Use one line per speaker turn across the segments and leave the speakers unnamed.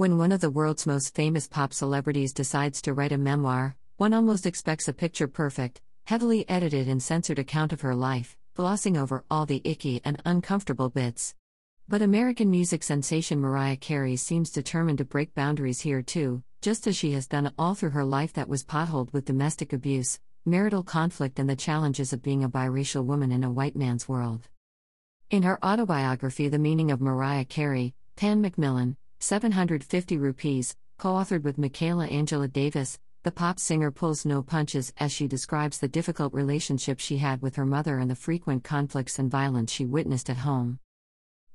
When one of the world's most famous pop celebrities decides to write a memoir, one almost expects a picture perfect, heavily edited and censored account of her life, glossing over all the icky and uncomfortable bits. But American music sensation Mariah Carey seems determined to break boundaries here too, just as she has done all through her life that was potholed with domestic abuse, marital conflict, and the challenges of being a biracial woman in a white man's world. In her autobiography, The Meaning of Mariah Carey, Pan Macmillan, 750 rupees, co authored with Michaela Angela Davis, the pop singer pulls no punches as she describes the difficult relationship she had with her mother and the frequent conflicts and violence she witnessed at home.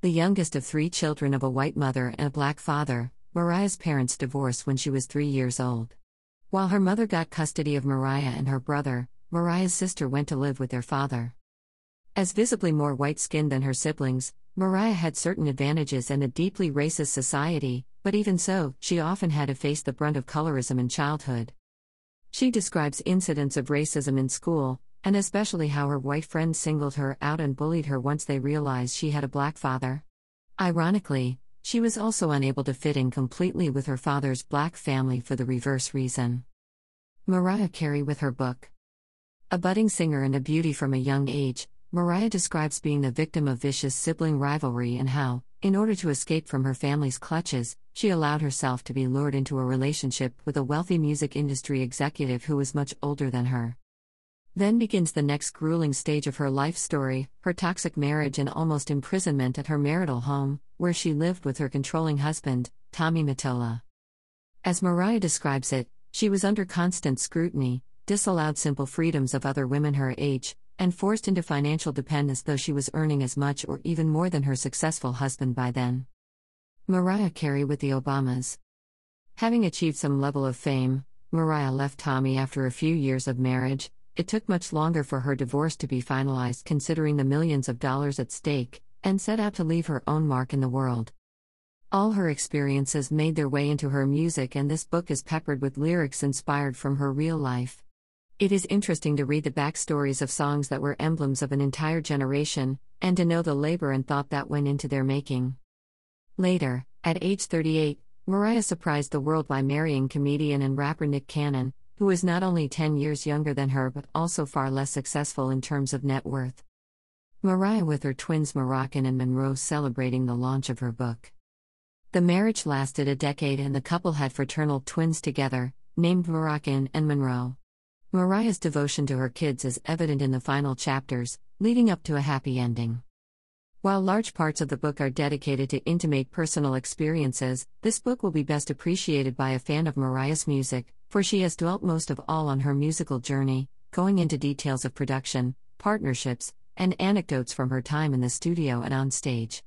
The youngest of three children of a white mother and a black father, Mariah's parents divorced when she was three years old. While her mother got custody of Mariah and her brother, Mariah's sister went to live with their father. As visibly more white skinned than her siblings, Mariah had certain advantages in a deeply racist society, but even so, she often had to face the brunt of colorism in childhood. She describes incidents of racism in school, and especially how her white friends singled her out and bullied her once they realized she had a black father. Ironically, she was also unable to fit in completely with her father's black family for the reverse reason. Mariah Carey with her book. A budding singer and a beauty from a young age, Mariah describes being the victim of vicious sibling rivalry and how, in order to escape from her family's clutches, she allowed herself to be lured into a relationship with a wealthy music industry executive who was much older than her. Then begins the next grueling stage of her life story her toxic marriage and almost imprisonment at her marital home, where she lived with her controlling husband, Tommy Mottola. As Mariah describes it, she was under constant scrutiny, disallowed simple freedoms of other women her age, and forced into financial dependence, though she was earning as much or even more than her successful husband by then. Mariah Carey with the Obamas. Having achieved some level of fame, Mariah left Tommy after a few years of marriage. It took much longer for her divorce to be finalized considering the millions of dollars at stake, and set out to leave her own mark in the world. All her experiences made their way into her music, and this book is peppered with lyrics inspired from her real life. It is interesting to read the backstories of songs that were emblems of an entire generation, and to know the labor and thought that went into their making. Later, at age 38, Mariah surprised the world by marrying comedian and rapper Nick Cannon, who was not only 10 years younger than her but also far less successful in terms of net worth. Mariah with her twins Moroccan and Monroe celebrating the launch of her book. The marriage lasted a decade and the couple had fraternal twins together, named Moroccan and Monroe. Mariah's devotion to her kids is evident in the final chapters, leading up to a happy ending. While large parts of the book are dedicated to intimate personal experiences, this book will be best appreciated by a fan of Mariah's music, for she has dwelt most of all on her musical journey, going into details of production, partnerships, and anecdotes from her time in the studio and on stage.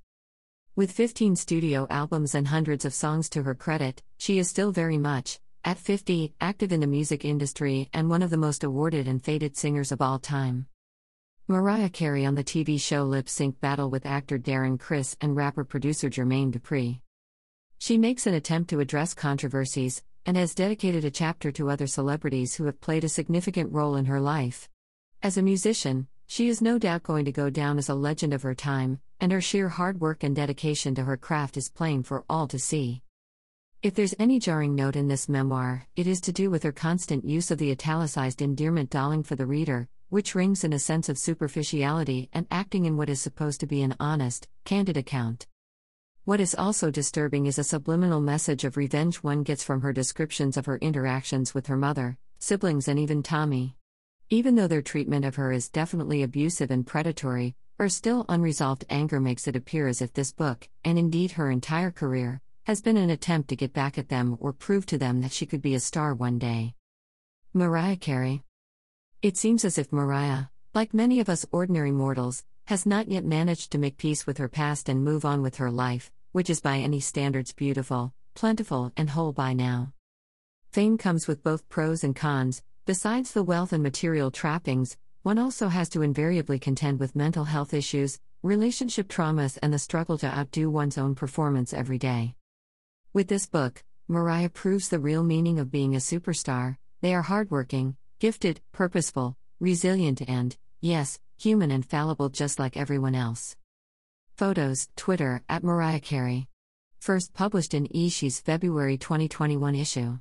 With 15 studio albums and hundreds of songs to her credit, she is still very much, at 50, active in the music industry and one of the most awarded and feted singers of all time. Mariah Carey on the TV show Lip Sync Battle with actor Darren Criss and rapper producer Jermaine Dupri. She makes an attempt to address controversies and has dedicated a chapter to other celebrities who have played a significant role in her life. As a musician, she is no doubt going to go down as a legend of her time, and her sheer hard work and dedication to her craft is plain for all to see. If there's any jarring note in this memoir, it is to do with her constant use of the italicized endearment darling for the reader, which rings in a sense of superficiality and acting in what is supposed to be an honest, candid account. What is also disturbing is a subliminal message of revenge one gets from her descriptions of her interactions with her mother, siblings, and even Tommy. Even though their treatment of her is definitely abusive and predatory, her still unresolved anger makes it appear as if this book, and indeed her entire career, has been an attempt to get back at them or prove to them that she could be a star one day. Mariah Carey. It seems as if Mariah, like many of us ordinary mortals, has not yet managed to make peace with her past and move on with her life, which is by any standards beautiful, plentiful, and whole by now. Fame comes with both pros and cons, besides the wealth and material trappings, one also has to invariably contend with mental health issues, relationship traumas, and the struggle to outdo one's own performance every day. With this book, Mariah proves the real meaning of being a superstar. They are hardworking, gifted, purposeful, resilient, and, yes, human and fallible just like everyone else. Photos Twitter at Mariah Carey. First published in eShe's February 2021 issue.